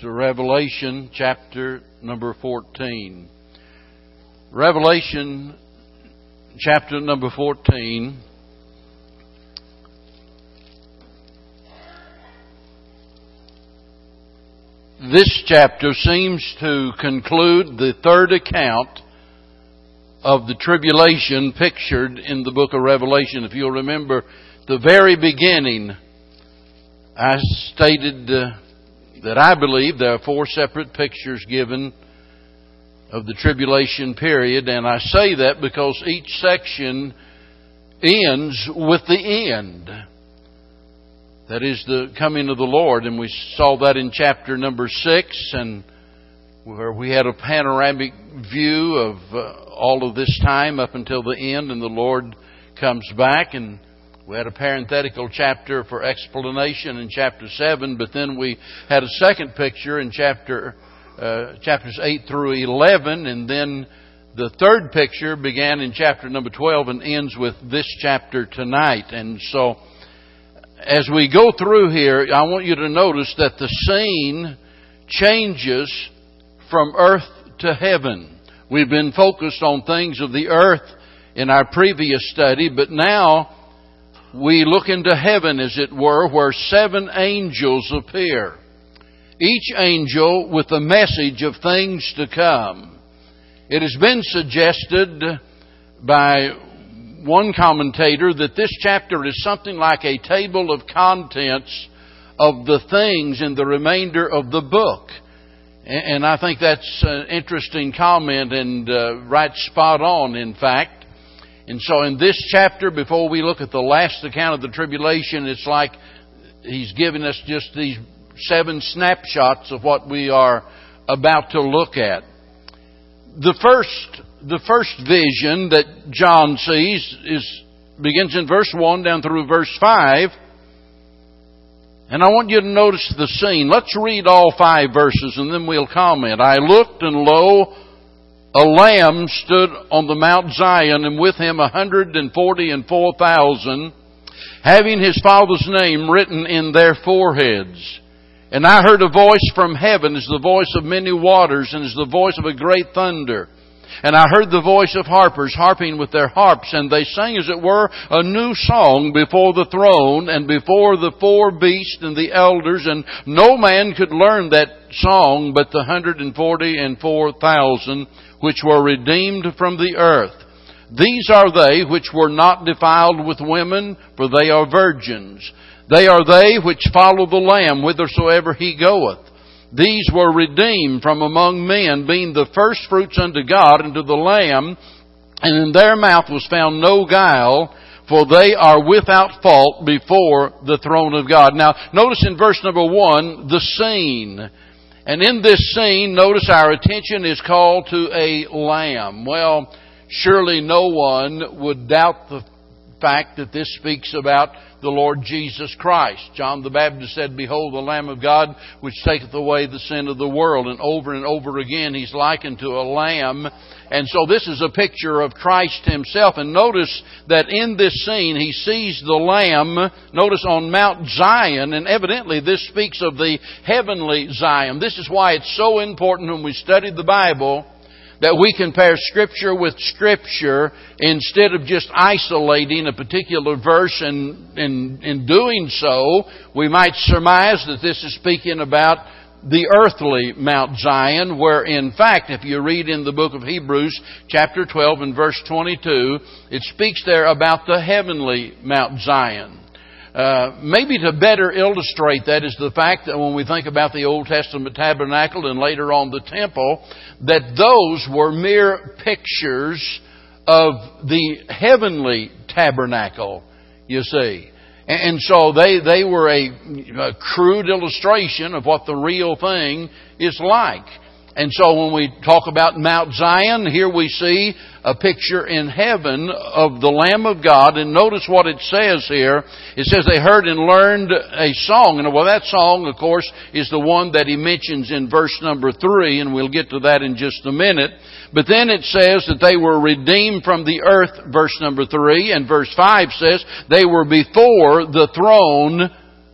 to Revelation chapter number 14. Revelation chapter number 14. This chapter seems to conclude the third account of the tribulation pictured in the book of Revelation. If you'll remember the very beginning, I stated uh, that I believe there are four separate pictures given of the tribulation period, and I say that because each section ends with the end. That is the coming of the Lord, and we saw that in chapter number six, and where we had a panoramic view of uh, all of this time up until the end, and the Lord comes back and we had a parenthetical chapter for explanation in chapter 7, but then we had a second picture in chapter, uh, chapters 8 through 11, and then the third picture began in chapter number 12 and ends with this chapter tonight. And so, as we go through here, I want you to notice that the scene changes from earth to heaven. We've been focused on things of the earth in our previous study, but now we look into heaven, as it were, where seven angels appear. Each angel with a message of things to come. It has been suggested by one commentator that this chapter is something like a table of contents of the things in the remainder of the book. And I think that's an interesting comment and uh, right spot on, in fact. And so in this chapter, before we look at the last account of the tribulation, it's like he's giving us just these seven snapshots of what we are about to look at. The first, the first vision that John sees is, begins in verse 1 down through verse 5. And I want you to notice the scene. Let's read all five verses and then we'll comment. I looked and lo, a lamb stood on the Mount Zion and with him a hundred and forty and four thousand, having his father's name written in their foreheads. And I heard a voice from heaven as the voice of many waters and as the voice of a great thunder. And I heard the voice of harpers harping with their harps, and they sang as it were a new song before the throne and before the four beasts and the elders, and no man could learn that song but the hundred and forty and four thousand which were redeemed from the earth. These are they which were not defiled with women, for they are virgins. They are they which follow the Lamb whithersoever he goeth. These were redeemed from among men, being the firstfruits unto God and to the Lamb, and in their mouth was found no guile, for they are without fault before the throne of God. Now, notice in verse number one, the scene. And in this scene, notice our attention is called to a lamb. Well, surely no one would doubt the fact that this speaks about the Lord Jesus Christ. John the Baptist said, Behold the Lamb of God which taketh away the sin of the world. And over and over again he's likened to a lamb and so this is a picture of Christ himself. And notice that in this scene, he sees the Lamb, notice on Mount Zion, and evidently this speaks of the heavenly Zion. This is why it's so important when we study the Bible that we compare Scripture with Scripture instead of just isolating a particular verse and in, in doing so, we might surmise that this is speaking about the earthly Mount Zion, where in fact, if you read in the book of Hebrews, chapter 12 and verse 22, it speaks there about the heavenly Mount Zion. Uh, maybe to better illustrate that is the fact that when we think about the Old Testament tabernacle and later on the temple, that those were mere pictures of the heavenly tabernacle, you see. And so they, they were a, a crude illustration of what the real thing is like. And so when we talk about Mount Zion, here we see a picture in heaven of the Lamb of God. And notice what it says here. It says they heard and learned a song. And well, that song, of course, is the one that he mentions in verse number three, and we'll get to that in just a minute. But then it says that they were redeemed from the earth, verse number three, and verse five says they were before the throne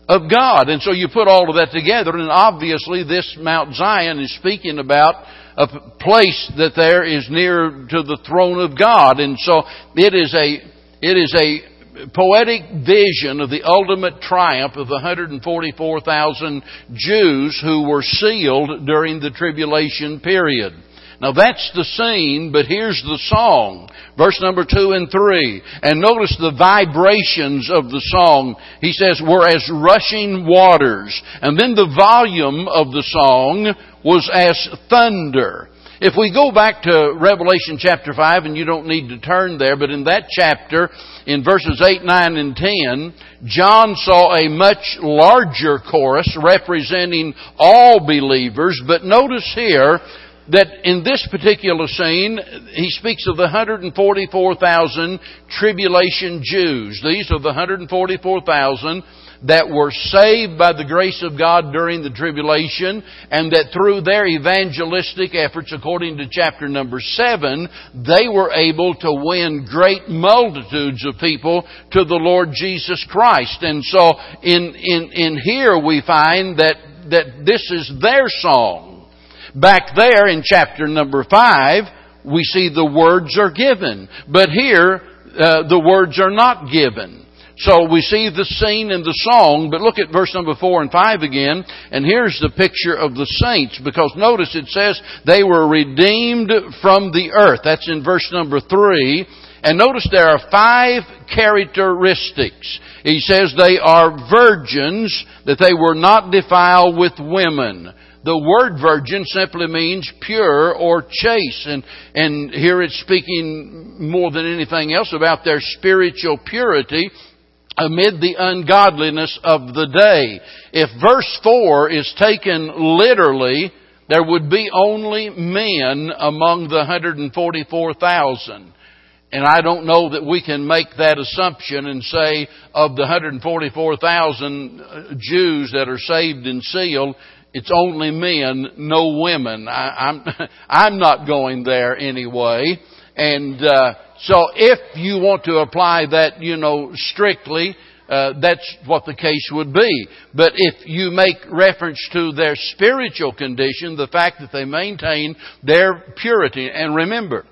of God. And so you put all of that together, and obviously this Mount Zion is speaking about a place that there is near to the throne of God. And so it is a, it is a poetic vision of the ultimate triumph of the 144,000 Jews who were sealed during the tribulation period. Now that's the scene, but here's the song. Verse number two and three. And notice the vibrations of the song. He says, were as rushing waters. And then the volume of the song was as thunder. If we go back to Revelation chapter 5, and you don't need to turn there, but in that chapter, in verses 8, 9, and 10, John saw a much larger chorus representing all believers, but notice here, that in this particular scene, he speaks of the 144,000 tribulation Jews. These are the 144,000 that were saved by the grace of God during the tribulation and that through their evangelistic efforts, according to chapter number 7, they were able to win great multitudes of people to the Lord Jesus Christ. And so in, in, in here we find that, that this is their song. Back there in chapter number 5, we see the words are given. But here, uh, the words are not given. So we see the scene in the song, but look at verse number 4 and 5 again, and here's the picture of the saints, because notice it says they were redeemed from the earth. That's in verse number 3. And notice there are five characteristics. He says they are virgins, that they were not defiled with women. The word virgin simply means pure or chaste. And, and here it's speaking more than anything else about their spiritual purity amid the ungodliness of the day. If verse 4 is taken literally, there would be only men among the 144,000. And I don't know that we can make that assumption and say of the 144,000 uh, Jews that are saved and sealed, it's only men, no women. I, am I'm, I'm not going there anyway. And uh, so, if you want to apply that, you know, strictly, uh, that's what the case would be. But if you make reference to their spiritual condition, the fact that they maintain their purity, and remember,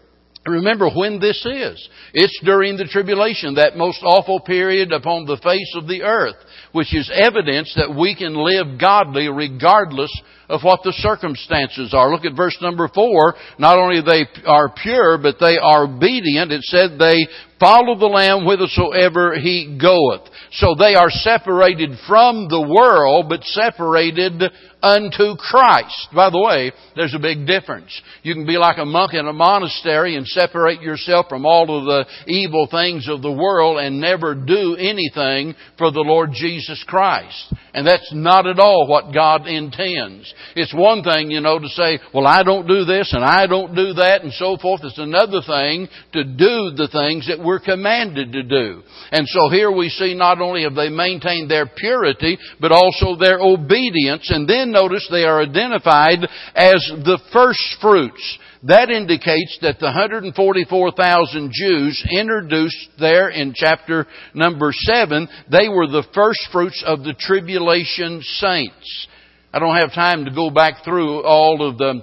Remember when this is. It's during the tribulation, that most awful period upon the face of the earth, which is evidence that we can live godly regardless of what the circumstances are. Look at verse number four. Not only they are pure, but they are obedient. It said they follow the Lamb whithersoever he goeth. So they are separated from the world, but separated unto Christ. By the way, there's a big difference. You can be like a monk in a monastery and separate yourself from all of the evil things of the world and never do anything for the Lord Jesus Christ. And that's not at all what God intends. It's one thing, you know, to say, well, I don't do this and I don't do that and so forth. It's another thing to do the things that we're commanded to do. And so here we see not only have they maintained their purity, but also their obedience. And then notice they are identified as the first fruits. That indicates that the 144,000 Jews introduced there in chapter number 7, they were the first fruits of the tribulation saints. I don't have time to go back through all of the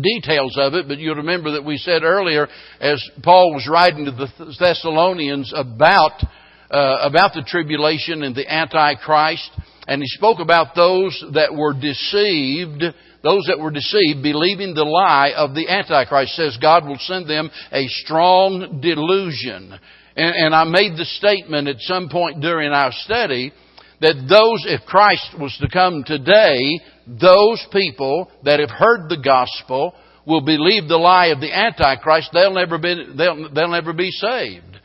details of it, but you'll remember that we said earlier, as Paul was writing to the Thessalonians about uh, about the tribulation and the Antichrist, and he spoke about those that were deceived those that were deceived, believing the lie of the Antichrist, says God will send them a strong delusion. And, and I made the statement at some point during our study that those, if Christ was to come today, those people that have heard the gospel will believe the lie of the Antichrist, they'll never be, they'll, they'll never be saved.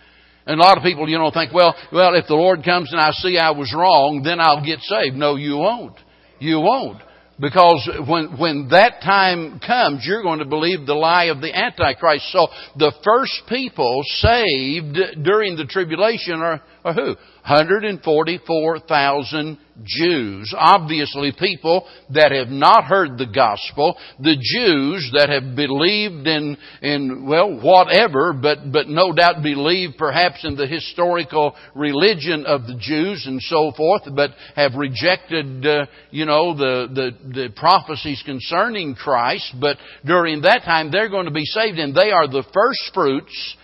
And a lot of people, you know, think, well, well, if the Lord comes and I see I was wrong, then I'll get saved. No, you won't. You won't. Because when, when that time comes, you're going to believe the lie of the Antichrist. So the first people saved during the tribulation are, who? 144,000 Jews. Obviously people that have not heard the gospel, the Jews that have believed in, in, well, whatever, but, but no doubt believe perhaps in the historical religion of the Jews and so forth, but have rejected, uh, you know, the, the, the prophecies concerning Christ, but during that time they're going to be saved and they are the first fruits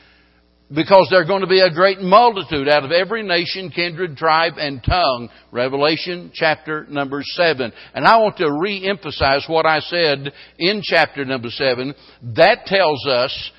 because there are going to be a great multitude out of every nation, kindred, tribe, and tongue. Revelation chapter number 7. And I want to re-emphasize what I said in chapter number 7. That tells us,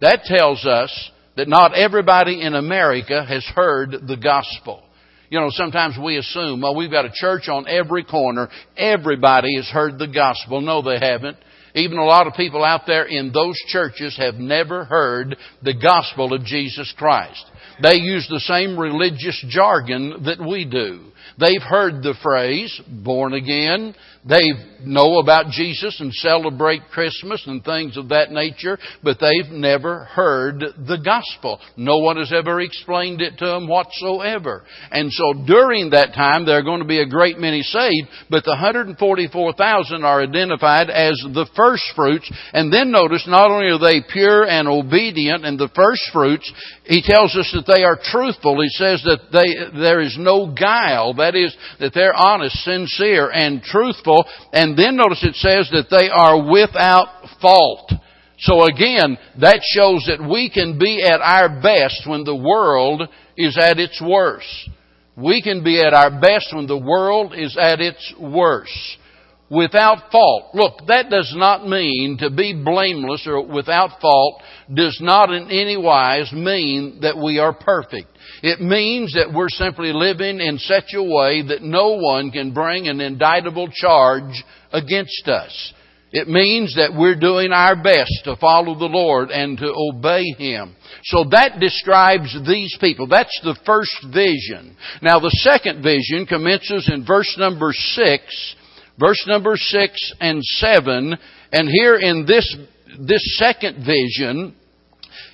that tells us that not everybody in America has heard the gospel. You know, sometimes we assume, oh, we've got a church on every corner. Everybody has heard the gospel. No, they haven't. Even a lot of people out there in those churches have never heard the gospel of Jesus Christ. They use the same religious jargon that we do. They've heard the phrase, born again. They know about Jesus and celebrate Christmas and things of that nature, but they've never heard the gospel. No one has ever explained it to them whatsoever. And so during that time, there are going to be a great many saved, but the 144,000 are identified as the first fruits. And then notice, not only are they pure and obedient and the first fruits, he tells us that they are truthful. He says that they, there is no guile. That is, that they're honest, sincere, and truthful and then notice it says that they are without fault. So again, that shows that we can be at our best when the world is at its worst. We can be at our best when the world is at its worst. Without fault. Look, that does not mean to be blameless or without fault does not in any wise mean that we are perfect. It means that we're simply living in such a way that no one can bring an indictable charge against us. It means that we're doing our best to follow the Lord and to obey Him. So that describes these people. That's the first vision. Now the second vision commences in verse number six, verse number six and seven, and here in this, this second vision,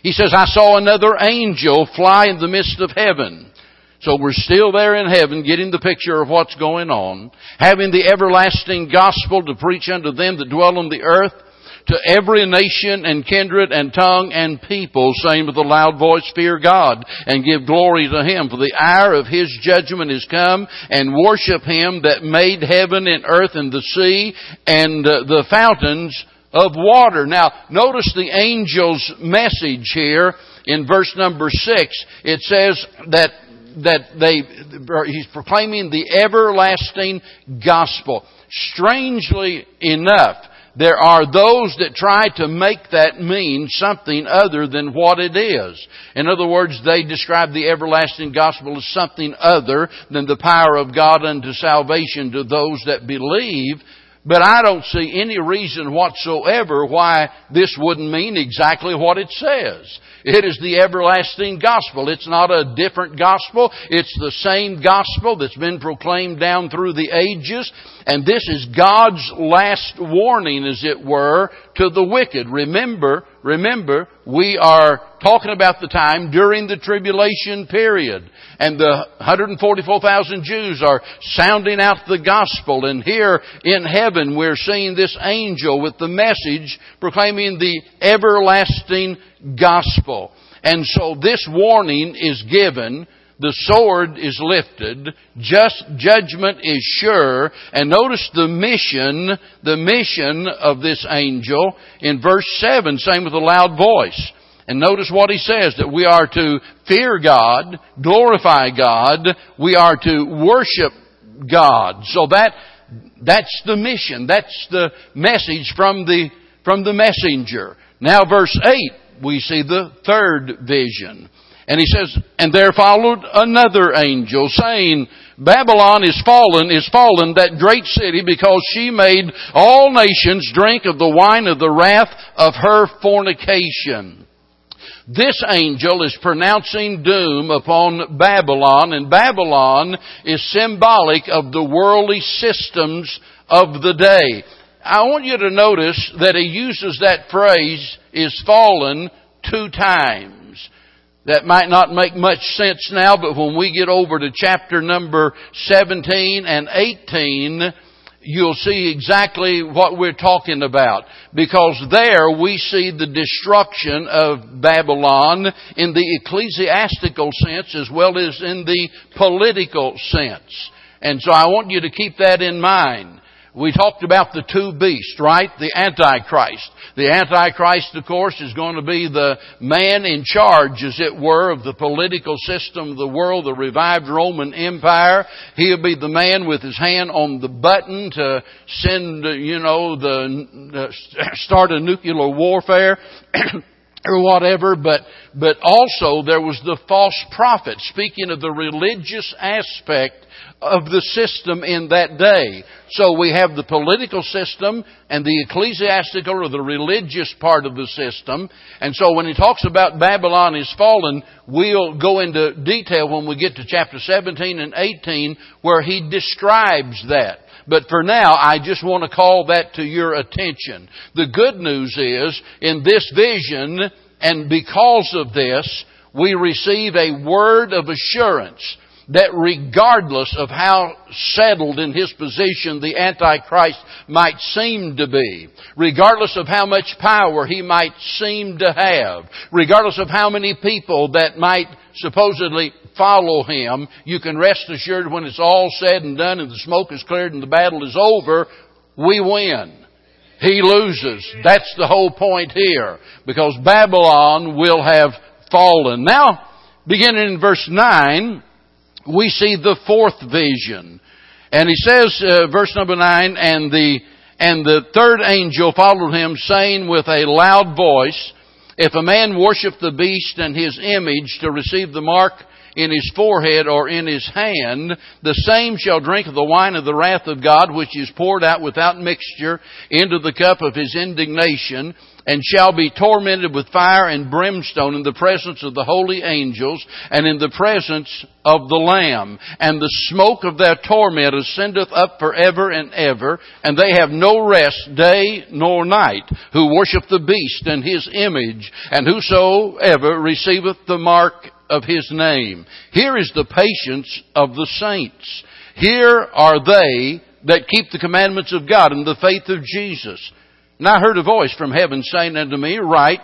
he says, I saw another angel fly in the midst of heaven. So we're still there in heaven getting the picture of what's going on. Having the everlasting gospel to preach unto them that dwell on the earth, to every nation and kindred and tongue and people, saying with a loud voice, Fear God and give glory to Him, for the hour of His judgment is come, and worship Him that made heaven and earth and the sea and uh, the fountains of water. Now, notice the angel's message here in verse number six. It says that that they he's proclaiming the everlasting gospel. Strangely enough, there are those that try to make that mean something other than what it is. In other words, they describe the everlasting gospel as something other than the power of God unto salvation to those that believe. But I don't see any reason whatsoever why this wouldn't mean exactly what it says. It is the everlasting gospel. It's not a different gospel. It's the same gospel that's been proclaimed down through the ages. And this is God's last warning, as it were, to the wicked. Remember, remember, we are talking about the time during the tribulation period. And the 144,000 Jews are sounding out the gospel. And here in heaven we're seeing this angel with the message proclaiming the everlasting gospel. And so this warning is given the sword is lifted, just judgment is sure, and notice the mission, the mission of this angel in verse 7, saying with a loud voice. And notice what he says, that we are to fear God, glorify God, we are to worship God. So that, that's the mission, that's the message from the, from the messenger. Now verse 8, we see the third vision. And he says, and there followed another angel saying, Babylon is fallen, is fallen, that great city, because she made all nations drink of the wine of the wrath of her fornication. This angel is pronouncing doom upon Babylon, and Babylon is symbolic of the worldly systems of the day. I want you to notice that he uses that phrase, is fallen, two times. That might not make much sense now, but when we get over to chapter number 17 and 18, you'll see exactly what we're talking about. Because there we see the destruction of Babylon in the ecclesiastical sense as well as in the political sense. And so I want you to keep that in mind. We talked about the two beasts, right? The Antichrist. The Antichrist, of course, is going to be the man in charge, as it were, of the political system of the world, the revived Roman Empire. He'll be the man with his hand on the button to send, you know, the, uh, start a nuclear warfare. or whatever, but, but also there was the false prophet, speaking of the religious aspect of the system in that day. So we have the political system and the ecclesiastical or the religious part of the system. And so when he talks about Babylon is fallen, we'll go into detail when we get to chapter 17 and 18 where he describes that. But for now, I just want to call that to your attention. The good news is, in this vision, and because of this, we receive a word of assurance that regardless of how settled in his position the Antichrist might seem to be, regardless of how much power he might seem to have, regardless of how many people that might supposedly follow him, you can rest assured when it's all said and done and the smoke is cleared and the battle is over, we win. He loses. That's the whole point here. Because Babylon will have fallen. Now, beginning in verse 9, we see the fourth vision. And he says, uh, verse number 9, and the, and the third angel followed him saying with a loud voice, if a man worship the beast and his image to receive the mark in his forehead or in his hand, the same shall drink of the wine of the wrath of God, which is poured out without mixture into the cup of his indignation, and shall be tormented with fire and brimstone in the presence of the holy angels and in the presence of the Lamb. And the smoke of their torment ascendeth up forever and ever, and they have no rest day nor night, who worship the beast and his image, and whosoever receiveth the mark of his name. Here is the patience of the saints. Here are they that keep the commandments of God and the faith of Jesus. And I heard a voice from heaven saying unto me, Write,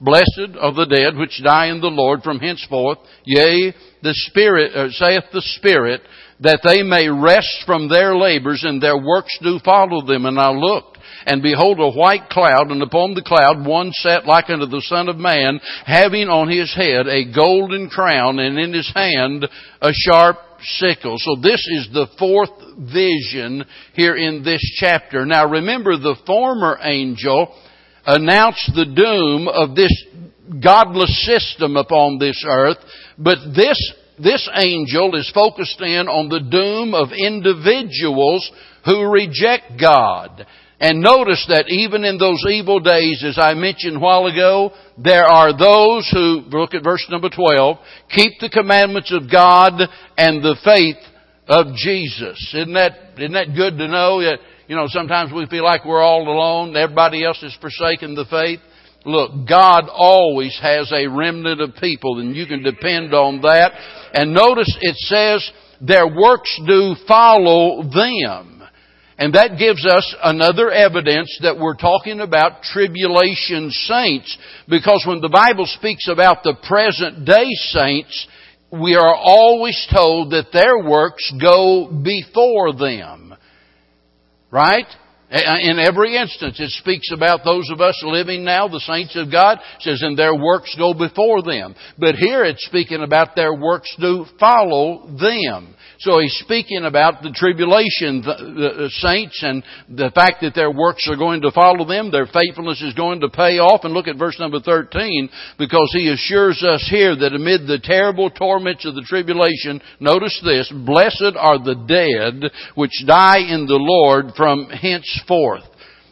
Blessed are the dead which die in the Lord from henceforth. Yea, the Spirit, uh, saith the Spirit, that they may rest from their labors and their works do follow them. And I looked, and behold a white cloud, and upon the cloud one sat like unto the Son of Man, having on his head a golden crown, and in his hand a sharp sickle. So this is the fourth vision here in this chapter. Now remember the former angel announced the doom of this godless system upon this earth, but this this angel is focused in on the doom of individuals who reject God. And notice that even in those evil days, as I mentioned a while ago, there are those who, look at verse number 12, keep the commandments of God and the faith of Jesus. Isn't that, isn't that good to know that, you know, sometimes we feel like we're all alone, everybody else has forsaken the faith. Look, God always has a remnant of people and you can depend on that. And notice it says, their works do follow them. And that gives us another evidence that we're talking about tribulation saints, because when the Bible speaks about the present day saints, we are always told that their works go before them. Right? Uh, in every instance, it speaks about those of us living now, the saints of God, says, and their works go before them. But here it's speaking about their works do follow them. So he's speaking about the tribulation the, saints and the fact that their works are going to follow them, their faithfulness is going to pay off. And look at verse number 13, because he assures us here that amid the terrible torments of the tribulation, notice this, blessed are the dead which die in the Lord from henceforth.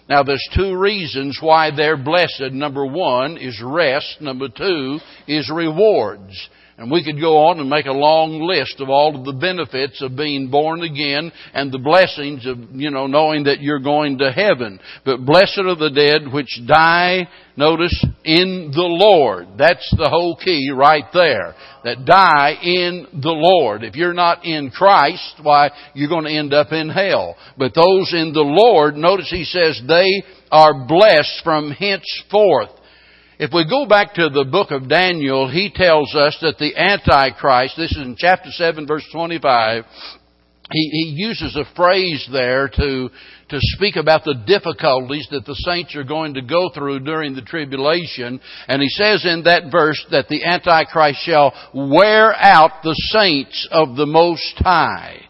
Now there's two reasons why they're blessed. Number one is rest. Number two is rewards. And we could go on and make a long list of all of the benefits of being born again and the blessings of, you know, knowing that you're going to heaven. But blessed are the dead which die, notice, in the Lord. That's the whole key right there. That die in the Lord. If you're not in Christ, why, you're going to end up in hell. But those in the Lord, notice he says they are blessed from henceforth. If we go back to the book of Daniel, he tells us that the Antichrist, this is in chapter 7 verse 25, he, he uses a phrase there to, to speak about the difficulties that the saints are going to go through during the tribulation. And he says in that verse that the Antichrist shall wear out the saints of the Most High.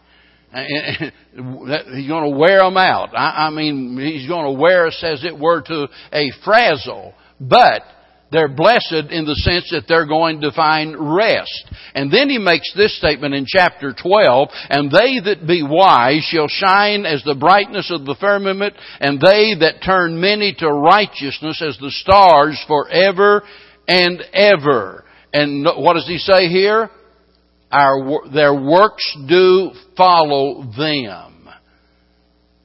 He's going to wear them out. I, I mean, he's going to wear us as it were to a frazzle. But they're blessed in the sense that they're going to find rest. And then he makes this statement in chapter 12, and they that be wise shall shine as the brightness of the firmament, and they that turn many to righteousness as the stars forever and ever. And what does he say here? Our, their works do follow them.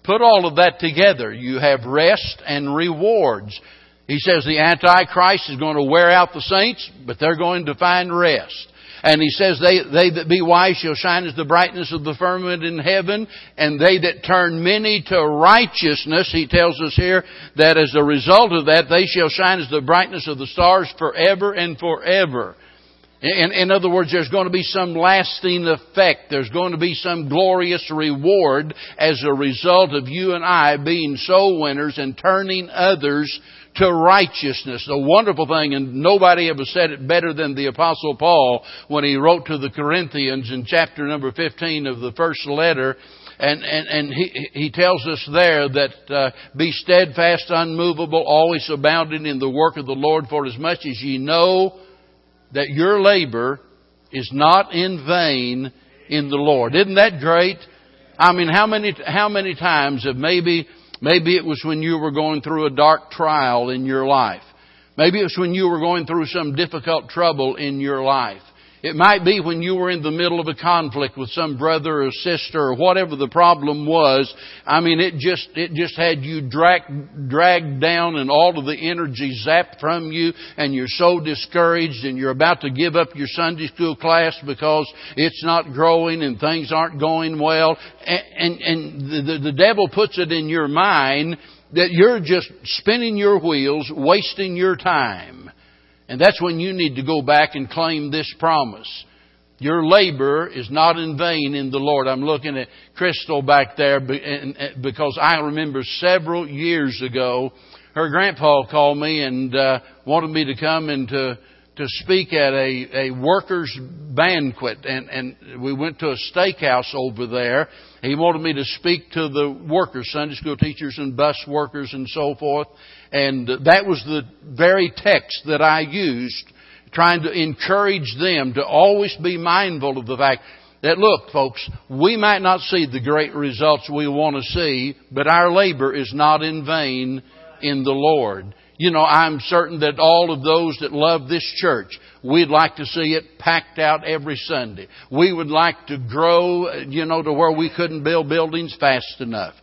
Put all of that together. You have rest and rewards. He says the Antichrist is going to wear out the saints, but they're going to find rest. And he says, they, they that be wise shall shine as the brightness of the firmament in heaven, and they that turn many to righteousness, he tells us here, that as a result of that, they shall shine as the brightness of the stars forever and forever. In, in other words, there's going to be some lasting effect. There's going to be some glorious reward as a result of you and I being soul winners and turning others to righteousness. The wonderful thing, and nobody ever said it better than the apostle Paul when he wrote to the Corinthians in chapter number 15 of the first letter. And, and, and he, he tells us there that, uh, be steadfast, unmovable, always abounding in the work of the Lord for as much as ye know that your labor is not in vain in the Lord. Isn't that great? I mean, how many, how many times have maybe Maybe it was when you were going through a dark trial in your life. Maybe it was when you were going through some difficult trouble in your life. It might be when you were in the middle of a conflict with some brother or sister or whatever the problem was. I mean, it just, it just had you drag, dragged down and all of the energy zapped from you and you're so discouraged and you're about to give up your Sunday school class because it's not growing and things aren't going well. And, and, and the, the devil puts it in your mind that you're just spinning your wheels, wasting your time. And that's when you need to go back and claim this promise. Your labor is not in vain in the Lord. I'm looking at Crystal back there because I remember several years ago, her grandpa called me and uh, wanted me to come and to to speak at a, a workers banquet and, and we went to a steakhouse over there. He wanted me to speak to the workers, Sunday school teachers and bus workers and so forth. And that was the very text that I used, trying to encourage them to always be mindful of the fact that look, folks, we might not see the great results we want to see, but our labor is not in vain in the Lord. You know, I'm certain that all of those that love this church, we'd like to see it packed out every Sunday. We would like to grow, you know, to where we couldn't build buildings fast enough.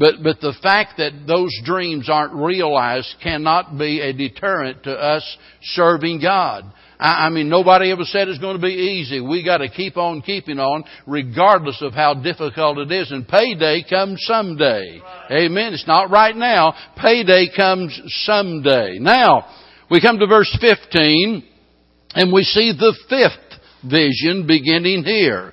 But, but the fact that those dreams aren't realized cannot be a deterrent to us serving God. I, I mean, nobody ever said it's going to be easy. We got to keep on keeping on, regardless of how difficult it is. And payday comes someday. Amen. It's not right now. Payday comes someday. Now, we come to verse 15, and we see the fifth vision beginning here.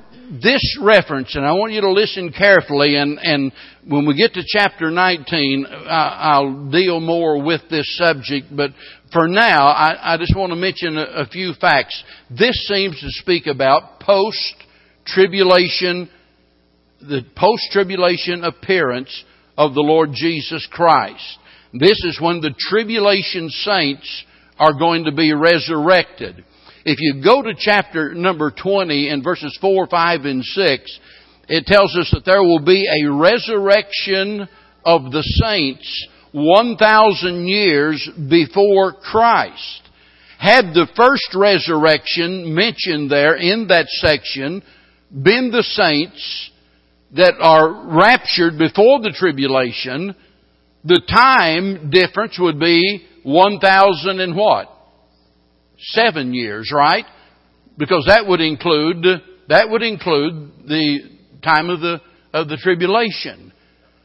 this reference, and I want you to listen carefully, and, and when we get to chapter 19, I'll deal more with this subject, but for now, I, I just want to mention a, a few facts. This seems to speak about post tribulation the post-tribulation appearance of the Lord Jesus Christ. This is when the tribulation saints are going to be resurrected. If you go to chapter number 20 and verses 4, 5, and 6, it tells us that there will be a resurrection of the saints 1,000 years before Christ. Had the first resurrection mentioned there in that section been the saints that are raptured before the tribulation, the time difference would be 1,000 and what? Seven years, right? Because that would include, that would include the time of the, of the tribulation.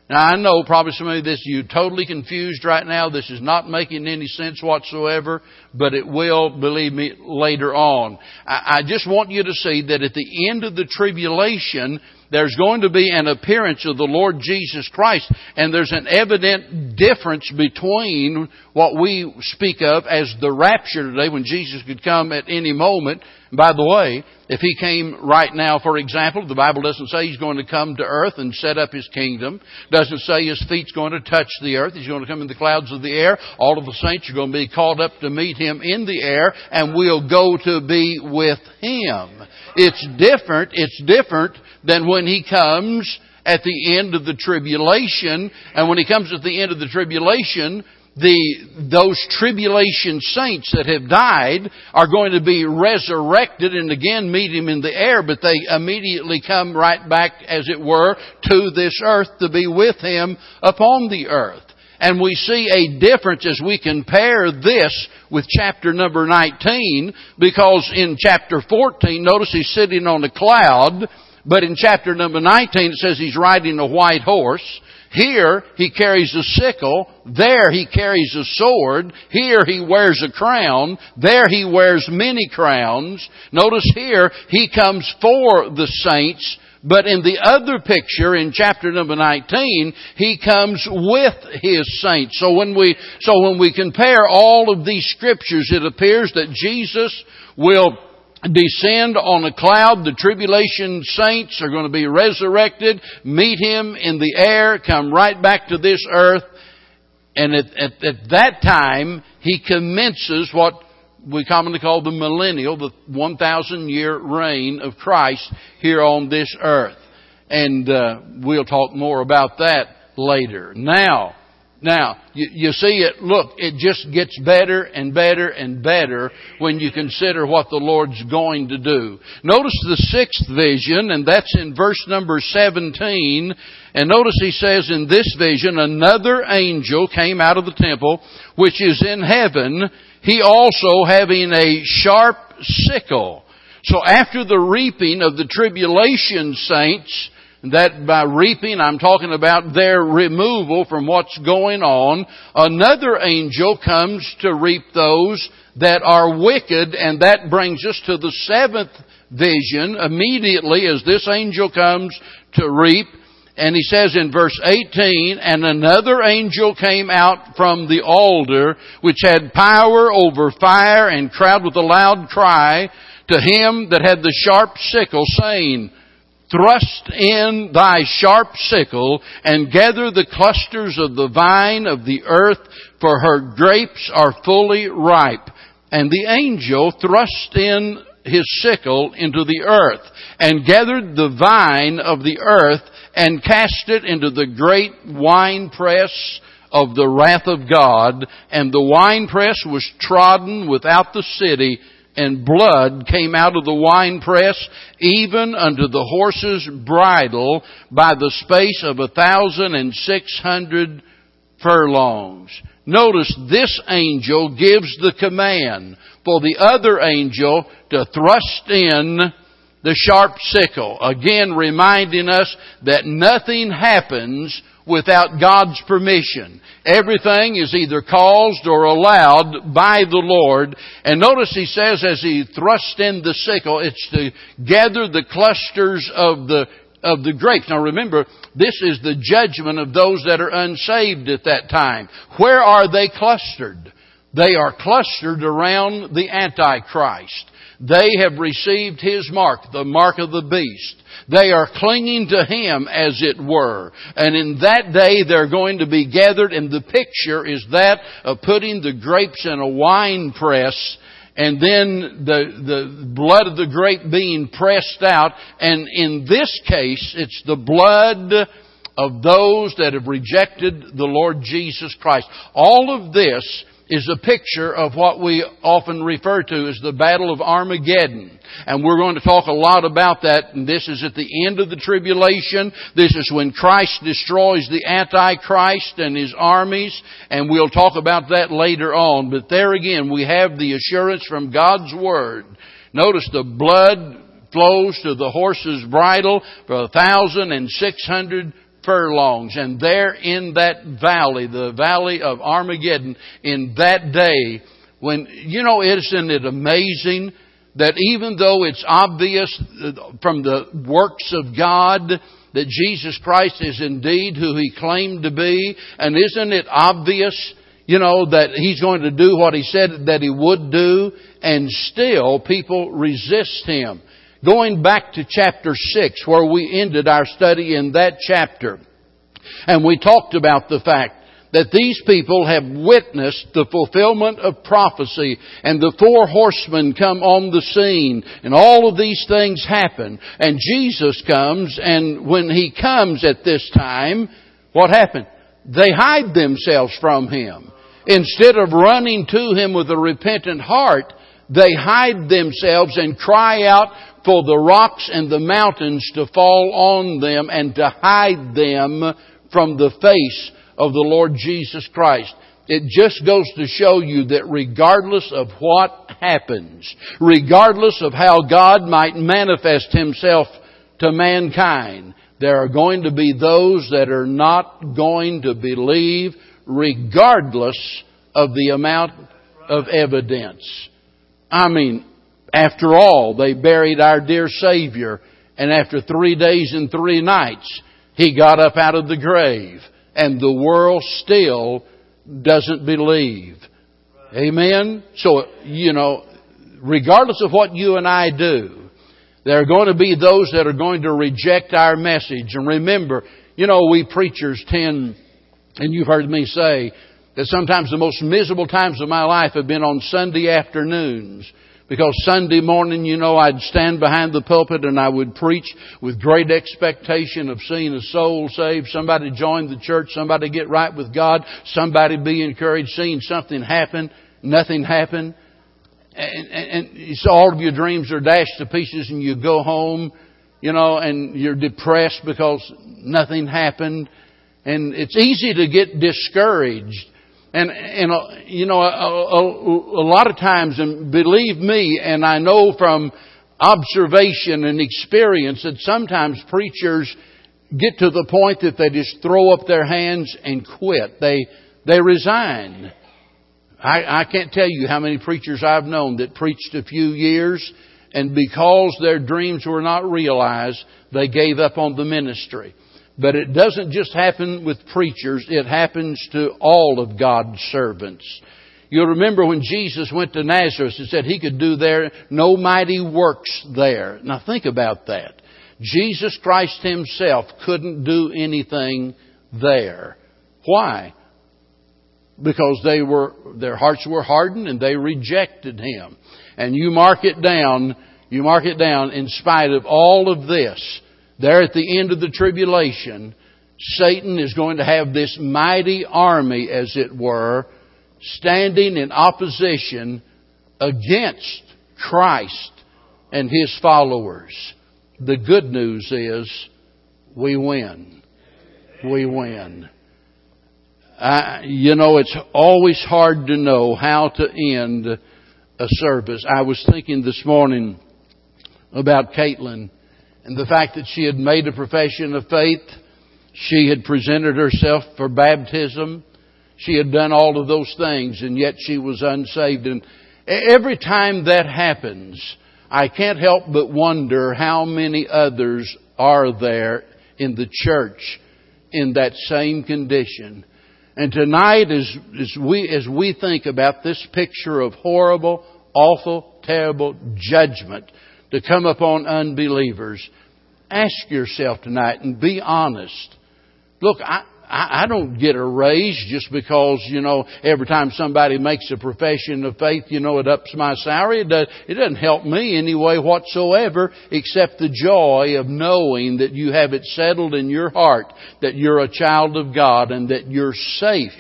Now I know probably some of this you totally confused right now. This is not making any sense whatsoever, but it will, believe me, later on. I, I just want you to see that at the end of the tribulation, there's going to be an appearance of the Lord Jesus Christ, and there's an evident difference between what we speak of as the rapture today, when Jesus could come at any moment. By the way, if he came right now, for example, the Bible doesn't say he's going to come to earth and set up his kingdom. Doesn't say his feet's going to touch the earth. He's going to come in the clouds of the air. All of the saints are going to be called up to meet him in the air, and we'll go to be with him. It's different. It's different than when he comes at the end of the tribulation. And when he comes at the end of the tribulation, the, those tribulation saints that have died are going to be resurrected and again meet him in the air, but they immediately come right back, as it were, to this earth to be with him upon the earth. And we see a difference as we compare this with chapter number 19, because in chapter 14, notice he's sitting on a cloud, but in chapter number 19 it says he's riding a white horse. Here he carries a sickle. There he carries a sword. Here he wears a crown. There he wears many crowns. Notice here he comes for the saints. But in the other picture, in chapter number 19, he comes with his saints. So when we, so when we compare all of these scriptures, it appears that Jesus will descend on a cloud. The tribulation saints are going to be resurrected, meet him in the air, come right back to this earth. And at, at, at that time, he commences what we commonly call the millennial, the 1,000 year reign of Christ here on this earth. And uh, we'll talk more about that later. Now, now, you, you see it, look, it just gets better and better and better when you consider what the Lord's going to do. Notice the sixth vision, and that's in verse number 17. And notice he says in this vision, another angel came out of the temple, which is in heaven, he also having a sharp sickle. So after the reaping of the tribulation saints, that by reaping, I'm talking about their removal from what's going on. Another angel comes to reap those that are wicked, and that brings us to the seventh vision immediately as this angel comes to reap. And he says in verse 18, And another angel came out from the altar, which had power over fire and cried with a loud cry to him that had the sharp sickle, saying, Thrust in thy sharp sickle and gather the clusters of the vine of the earth, for her grapes are fully ripe. And the angel thrust in his sickle into the earth and gathered the vine of the earth and cast it into the great winepress of the wrath of God. And the winepress was trodden without the city and blood came out of the winepress, even unto the horse's bridle, by the space of a thousand and six hundred furlongs. Notice this angel gives the command for the other angel to thrust in the sharp sickle. Again reminding us that nothing happens without God's permission. Everything is either caused or allowed by the Lord. And notice he says as he thrusts in the sickle, it's to gather the clusters of the of the grapes. Now remember, this is the judgment of those that are unsaved at that time. Where are they clustered? They are clustered around the Antichrist. They have received His mark, the mark of the beast. They are clinging to Him as it were. And in that day they're going to be gathered and the picture is that of putting the grapes in a wine press and then the, the blood of the grape being pressed out. And in this case, it's the blood of those that have rejected the Lord Jesus Christ. All of this is a picture of what we often refer to as the Battle of Armageddon. And we're going to talk a lot about that. And this is at the end of the tribulation. This is when Christ destroys the Antichrist and his armies. And we'll talk about that later on. But there again, we have the assurance from God's Word. Notice the blood flows to the horse's bridle for a thousand and six hundred furlongs. And there in that valley, the valley of Armageddon, in that day, when, you know, isn't it amazing that even though it's obvious uh, from the works of God that Jesus Christ is indeed who He claimed to be, and isn't it obvious you know, that he's going to do what he said that he would do, and still people resist him. Going back to chapter 6 where we ended our study in that chapter. And we talked about the fact that these people have witnessed the fulfillment of prophecy and the four horsemen come on the scene and all of these things happen and Jesus comes and when he comes at this time, what happened? They hide themselves from him. Instead of running to him with a repentant heart, they hide themselves and cry out for the rocks and the mountains to fall on them and to hide them from the face of the Lord Jesus Christ. It just goes to show you that regardless of what happens, regardless of how God might manifest Himself to mankind, there are going to be those that are not going to believe regardless of the amount of evidence. I mean, after all, they buried our dear Savior, and after three days and three nights, He got up out of the grave, and the world still doesn't believe. Amen? So, you know, regardless of what you and I do, there are going to be those that are going to reject our message. And remember, you know, we preachers tend, and you've heard me say, that sometimes the most miserable times of my life have been on Sunday afternoons because Sunday morning, you know, I'd stand behind the pulpit and I would preach with great expectation of seeing a soul saved, somebody join the church, somebody get right with God, somebody be encouraged, seeing something happen, nothing happened. And, and, and so all of your dreams are dashed to pieces and you go home, you know, and you're depressed because nothing happened. And it's easy to get discouraged. And, and uh, you know, a, a, a lot of times, and believe me, and I know from observation and experience that sometimes preachers get to the point that they just throw up their hands and quit. They, they resign. I, I can't tell you how many preachers I've known that preached a few years and because their dreams were not realized, they gave up on the ministry. But it doesn't just happen with preachers, it happens to all of God's servants. You'll remember when Jesus went to Nazareth and said he could do there no mighty works there. Now think about that. Jesus Christ himself couldn't do anything there. Why? Because they were, their hearts were hardened and they rejected him. And you mark it down, you mark it down in spite of all of this. There at the end of the tribulation, Satan is going to have this mighty army, as it were, standing in opposition against Christ and His followers. The good news is we win. We win. I, you know, it's always hard to know how to end a service. I was thinking this morning about Caitlin and the fact that she had made a profession of faith, she had presented herself for baptism, she had done all of those things, and yet she was unsaved. And every time that happens, I can't help but wonder how many others are there in the church in that same condition. And tonight, as, as, we, as we think about this picture of horrible, awful terrible judgment to come upon unbelievers. Ask yourself tonight and be honest. Look, I, I, I don't get a raise just because, you know, every time somebody makes a profession of faith, you know, it ups my salary. It, does, it doesn't help me any way whatsoever except the joy of knowing that you have it settled in your heart that you're a child of God and that you're safe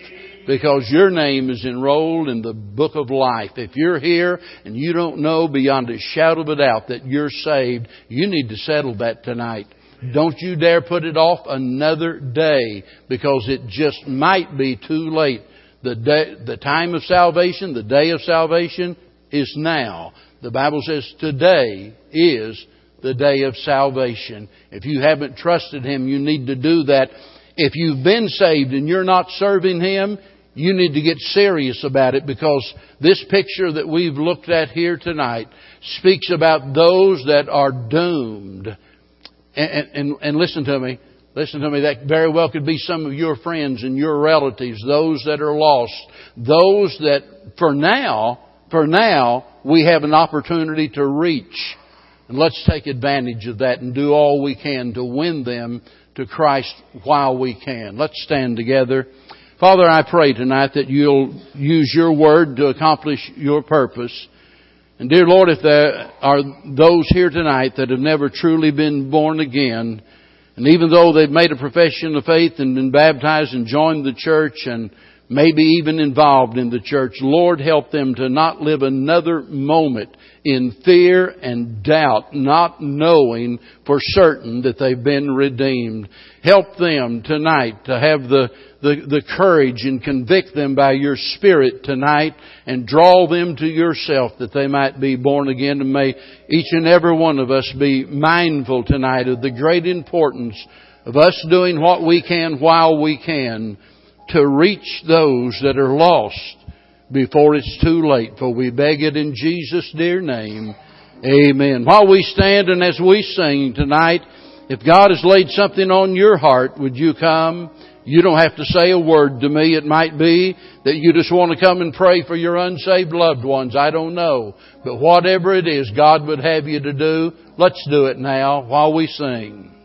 because your name is enrolled in the book of life. If you're here and you don't know beyond a shadow of a doubt that you're saved, you need to settle that tonight. Don't you dare put it off another day because it just might be too late. The day, the time of salvation, the day of salvation is now. The Bible says today is the day of salvation. If you haven't trusted Him, you need to do that. If you've been saved and you're not serving Him, you need to get serious about it because this picture that we've looked at here tonight speaks about those that are doomed and, and, and listen to me. Listen to me. That very well could be some of your friends and your relatives, those that are lost, those that for now, for now, we have an opportunity to reach. And let's take advantage of that and do all we can to win them to Christ while we can. Let's stand together. Father, I pray tonight that you'll use your word to accomplish your purpose. And dear Lord, if there are those here tonight that have never truly been born again, and even though they've made a profession of faith and been baptized and joined the church and maybe even involved in the church, Lord help them to not live another moment in fear and doubt, not knowing for certain that they've been redeemed. Help them tonight to have the the, the courage and convict them by your Spirit tonight and draw them to yourself that they might be born again. And may each and every one of us be mindful tonight of the great importance of us doing what we can while we can to reach those that are lost before it's too late. For we beg it in Jesus' dear name. Amen. While we stand and as we sing tonight, if God has laid something on your heart, would you come? You don't have to say a word to me. It might be that you just want to come and pray for your unsaved loved ones. I don't know. But whatever it is God would have you to do, let's do it now while we sing.